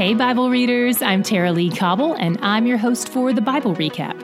Hey, Bible readers, I'm Tara-Leigh Cobble, and I'm your host for the Bible Recap.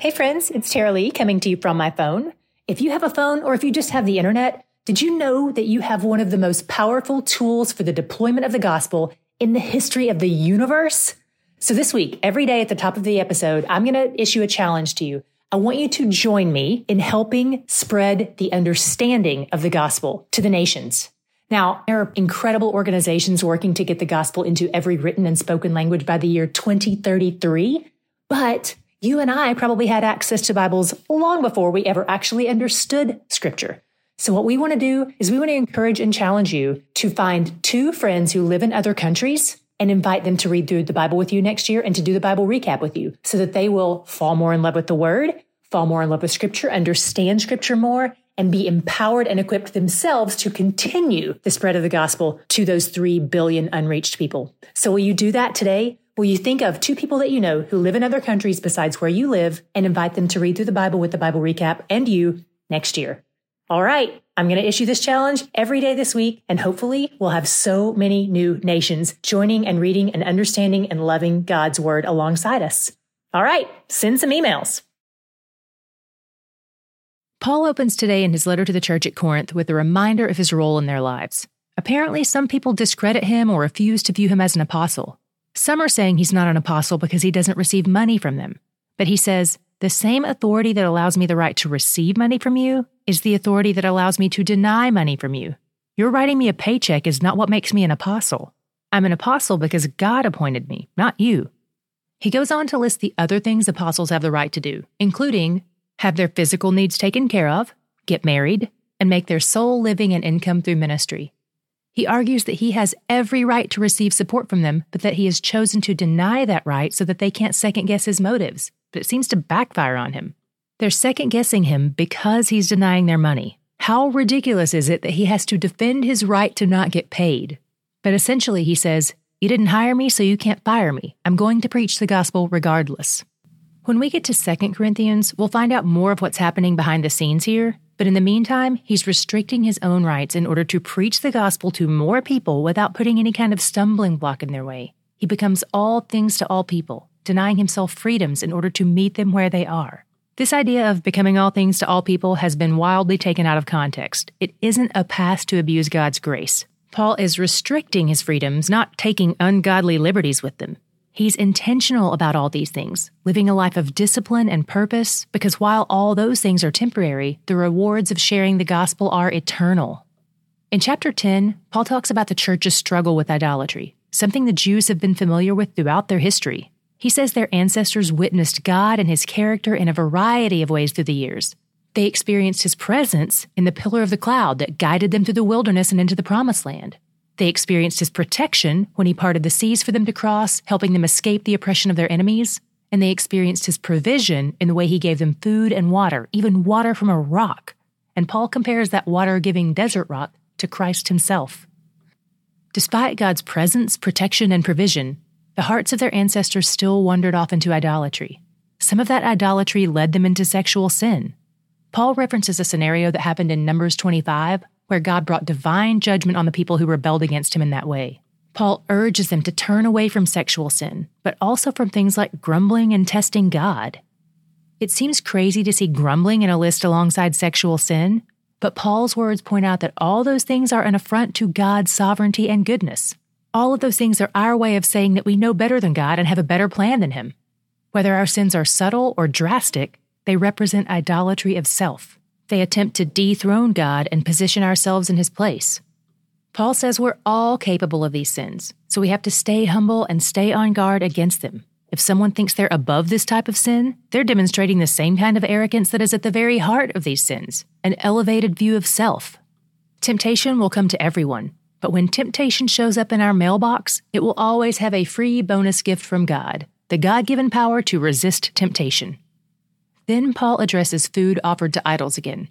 Hey, friends, it's Tara Lee coming to you from my phone. If you have a phone or if you just have the internet, did you know that you have one of the most powerful tools for the deployment of the gospel in the history of the universe? So this week, every day at the top of the episode, I'm going to issue a challenge to you. I want you to join me in helping spread the understanding of the gospel to the nations. Now, there are incredible organizations working to get the gospel into every written and spoken language by the year 2033. But you and I probably had access to Bibles long before we ever actually understood scripture. So what we want to do is we want to encourage and challenge you to find two friends who live in other countries and invite them to read through the Bible with you next year and to do the Bible recap with you so that they will fall more in love with the word, fall more in love with scripture, understand scripture more, and be empowered and equipped themselves to continue the spread of the gospel to those 3 billion unreached people. So will you do that today? Will you think of two people that you know who live in other countries besides where you live and invite them to read through the Bible with the Bible recap and you next year? All right, I'm going to issue this challenge every day this week, and hopefully, we'll have so many new nations joining and reading and understanding and loving God's word alongside us. All right, send some emails. Paul opens today in his letter to the church at Corinth with a reminder of his role in their lives. Apparently, some people discredit him or refuse to view him as an apostle. Some are saying he's not an apostle because he doesn't receive money from them. But he says, the same authority that allows me the right to receive money from you is the authority that allows me to deny money from you. Your writing me a paycheck is not what makes me an apostle. I'm an apostle because God appointed me, not you. He goes on to list the other things apostles have the right to do, including have their physical needs taken care of, get married, and make their sole living and income through ministry. He argues that he has every right to receive support from them, but that he has chosen to deny that right so that they can't second guess his motives but it seems to backfire on him. They're second guessing him because he's denying their money. How ridiculous is it that he has to defend his right to not get paid? But essentially, he says, You didn't hire me, so you can't fire me. I'm going to preach the gospel regardless. When we get to 2 Corinthians, we'll find out more of what's happening behind the scenes here, but in the meantime, he's restricting his own rights in order to preach the gospel to more people without putting any kind of stumbling block in their way. He becomes all things to all people, denying himself freedoms in order to meet them where they are. This idea of becoming all things to all people has been wildly taken out of context. It isn't a path to abuse God's grace. Paul is restricting his freedoms, not taking ungodly liberties with them. He's intentional about all these things, living a life of discipline and purpose, because while all those things are temporary, the rewards of sharing the gospel are eternal. In chapter 10, Paul talks about the church's struggle with idolatry, something the Jews have been familiar with throughout their history. He says their ancestors witnessed God and his character in a variety of ways through the years. They experienced his presence in the pillar of the cloud that guided them through the wilderness and into the promised land. They experienced his protection when he parted the seas for them to cross, helping them escape the oppression of their enemies. And they experienced his provision in the way he gave them food and water, even water from a rock. And Paul compares that water giving desert rock to Christ himself. Despite God's presence, protection, and provision, the hearts of their ancestors still wandered off into idolatry. Some of that idolatry led them into sexual sin. Paul references a scenario that happened in Numbers 25, where God brought divine judgment on the people who rebelled against him in that way. Paul urges them to turn away from sexual sin, but also from things like grumbling and testing God. It seems crazy to see grumbling in a list alongside sexual sin, but Paul's words point out that all those things are an affront to God's sovereignty and goodness. All of those things are our way of saying that we know better than God and have a better plan than Him. Whether our sins are subtle or drastic, they represent idolatry of self. They attempt to dethrone God and position ourselves in His place. Paul says we're all capable of these sins, so we have to stay humble and stay on guard against them. If someone thinks they're above this type of sin, they're demonstrating the same kind of arrogance that is at the very heart of these sins an elevated view of self. Temptation will come to everyone, but when temptation shows up in our mailbox, it will always have a free bonus gift from God the God given power to resist temptation. Then Paul addresses food offered to idols again.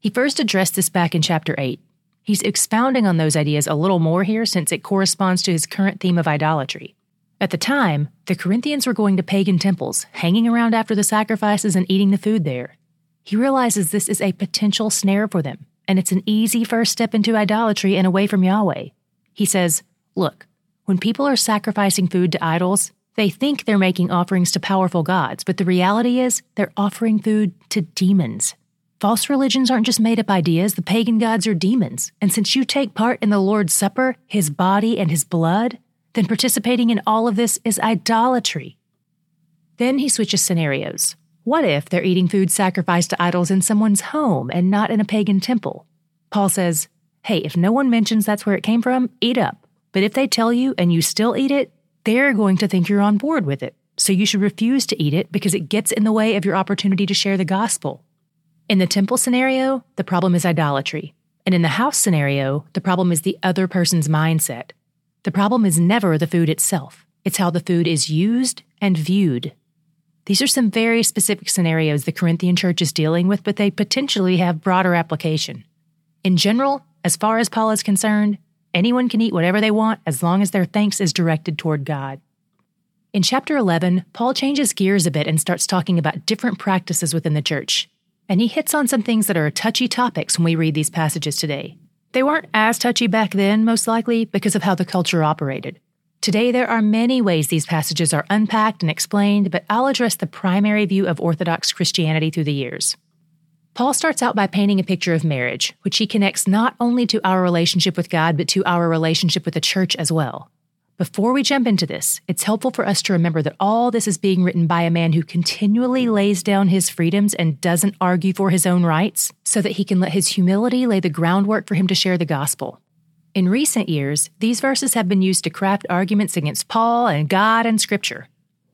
He first addressed this back in chapter 8. He's expounding on those ideas a little more here since it corresponds to his current theme of idolatry. At the time, the Corinthians were going to pagan temples, hanging around after the sacrifices and eating the food there. He realizes this is a potential snare for them and it's an easy first step into idolatry and away from Yahweh. He says, Look, when people are sacrificing food to idols, they think they're making offerings to powerful gods, but the reality is they're offering food to demons. False religions aren't just made up ideas, the pagan gods are demons. And since you take part in the Lord's Supper, his body and his blood, then participating in all of this is idolatry. Then he switches scenarios. What if they're eating food sacrificed to idols in someone's home and not in a pagan temple? Paul says, Hey, if no one mentions that's where it came from, eat up. But if they tell you and you still eat it, they're going to think you're on board with it. So you should refuse to eat it because it gets in the way of your opportunity to share the gospel. In the temple scenario, the problem is idolatry. And in the house scenario, the problem is the other person's mindset. The problem is never the food itself, it's how the food is used and viewed. These are some very specific scenarios the Corinthian church is dealing with, but they potentially have broader application. In general, as far as Paul is concerned, anyone can eat whatever they want as long as their thanks is directed toward God. In chapter 11, Paul changes gears a bit and starts talking about different practices within the church. And he hits on some things that are touchy topics when we read these passages today. They weren't as touchy back then, most likely, because of how the culture operated. Today, there are many ways these passages are unpacked and explained, but I'll address the primary view of Orthodox Christianity through the years. Paul starts out by painting a picture of marriage, which he connects not only to our relationship with God, but to our relationship with the church as well. Before we jump into this, it's helpful for us to remember that all this is being written by a man who continually lays down his freedoms and doesn't argue for his own rights, so that he can let his humility lay the groundwork for him to share the gospel. In recent years, these verses have been used to craft arguments against Paul and God and Scripture.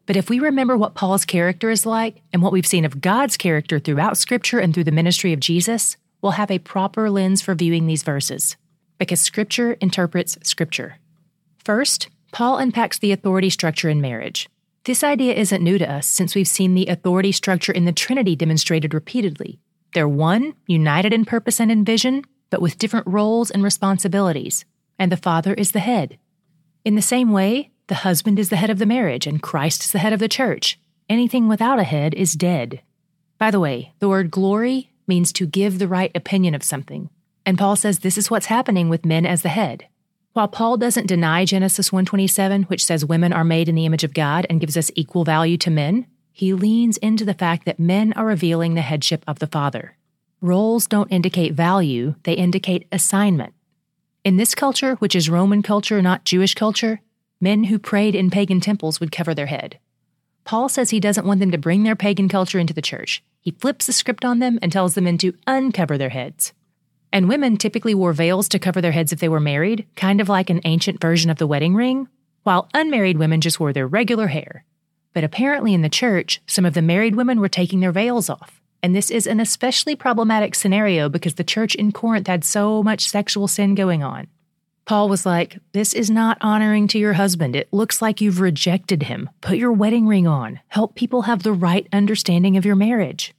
But if we remember what Paul's character is like and what we've seen of God's character throughout Scripture and through the ministry of Jesus, we'll have a proper lens for viewing these verses. Because Scripture interprets Scripture. First, Paul unpacks the authority structure in marriage. This idea isn't new to us since we've seen the authority structure in the Trinity demonstrated repeatedly. They're one, united in purpose and in vision, but with different roles and responsibilities, and the father is the head. In the same way, the husband is the head of the marriage and Christ is the head of the church. Anything without a head is dead. By the way, the word glory means to give the right opinion of something. And Paul says this is what's happening with men as the head. While Paul doesn't deny Genesis 1:27, which says women are made in the image of God and gives us equal value to men, he leans into the fact that men are revealing the headship of the Father. Roles don't indicate value, they indicate assignment. In this culture, which is Roman culture, not Jewish culture, men who prayed in pagan temples would cover their head. Paul says he doesn't want them to bring their pagan culture into the church. He flips the script on them and tells the men to uncover their heads. And women typically wore veils to cover their heads if they were married, kind of like an ancient version of the wedding ring, while unmarried women just wore their regular hair. But apparently in the church, some of the married women were taking their veils off. And this is an especially problematic scenario because the church in Corinth had so much sexual sin going on. Paul was like, This is not honoring to your husband. It looks like you've rejected him. Put your wedding ring on. Help people have the right understanding of your marriage.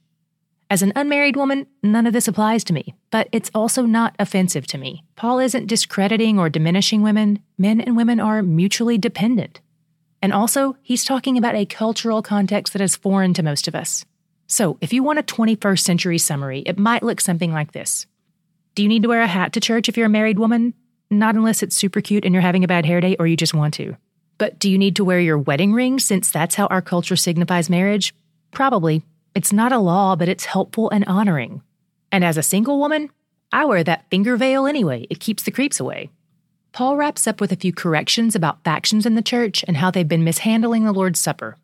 As an unmarried woman, none of this applies to me, but it's also not offensive to me. Paul isn't discrediting or diminishing women. Men and women are mutually dependent. And also, he's talking about a cultural context that is foreign to most of us. So, if you want a 21st century summary, it might look something like this Do you need to wear a hat to church if you're a married woman? Not unless it's super cute and you're having a bad hair day or you just want to. But do you need to wear your wedding ring since that's how our culture signifies marriage? Probably. It's not a law, but it's helpful and honoring. And as a single woman, I wear that finger veil anyway. It keeps the creeps away. Paul wraps up with a few corrections about factions in the church and how they've been mishandling the Lord's Supper.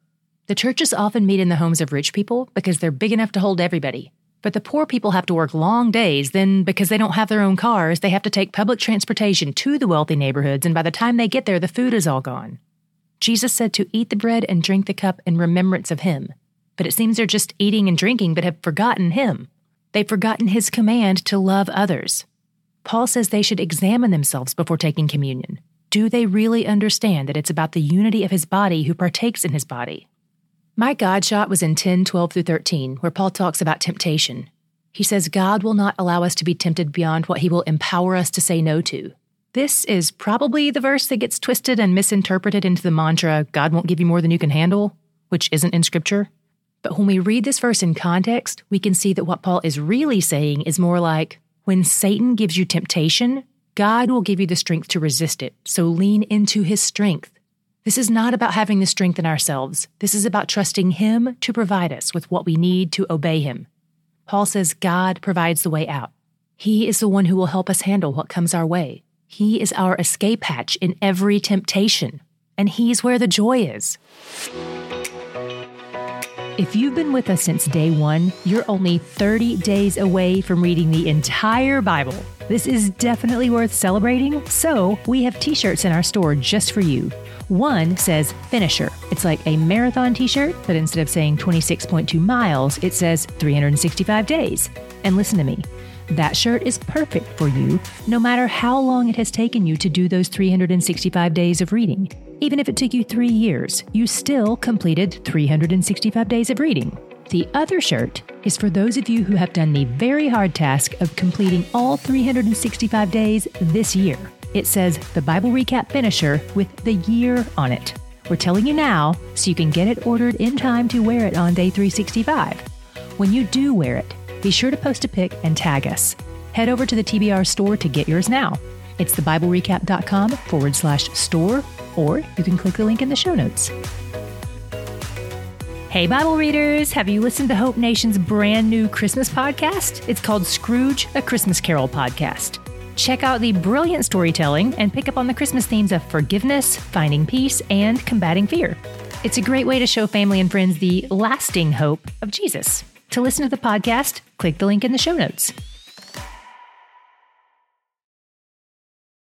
The churches often meet in the homes of rich people because they're big enough to hold everybody. But the poor people have to work long days, then, because they don't have their own cars, they have to take public transportation to the wealthy neighborhoods, and by the time they get there, the food is all gone. Jesus said to eat the bread and drink the cup in remembrance of him. But it seems they're just eating and drinking, but have forgotten him. They've forgotten his command to love others. Paul says they should examine themselves before taking communion. Do they really understand that it's about the unity of his body who partakes in his body? My God shot was in 10, 12 through 13, where Paul talks about temptation. He says God will not allow us to be tempted beyond what he will empower us to say no to. This is probably the verse that gets twisted and misinterpreted into the mantra, God won't give you more than you can handle, which isn't in Scripture. But when we read this verse in context, we can see that what Paul is really saying is more like, When Satan gives you temptation, God will give you the strength to resist it. So lean into his strength. This is not about having the strength in ourselves. This is about trusting him to provide us with what we need to obey him. Paul says God provides the way out. He is the one who will help us handle what comes our way. He is our escape hatch in every temptation, and He's where the joy is. If you've been with us since day one, you're only 30 days away from reading the entire Bible. This is definitely worth celebrating, so we have t shirts in our store just for you. One says Finisher. It's like a marathon t shirt, but instead of saying 26.2 miles, it says 365 days. And listen to me. That shirt is perfect for you, no matter how long it has taken you to do those 365 days of reading. Even if it took you three years, you still completed 365 days of reading. The other shirt is for those of you who have done the very hard task of completing all 365 days this year. It says the Bible Recap Finisher with the year on it. We're telling you now so you can get it ordered in time to wear it on day 365. When you do wear it, be sure to post a pic and tag us. Head over to the TBR store to get yours now. It's thebiblerecap.com forward slash store, or you can click the link in the show notes. Hey, Bible readers, have you listened to Hope Nation's brand new Christmas podcast? It's called Scrooge, a Christmas Carol podcast. Check out the brilliant storytelling and pick up on the Christmas themes of forgiveness, finding peace, and combating fear. It's a great way to show family and friends the lasting hope of Jesus. To listen to the podcast, click the link in the show notes.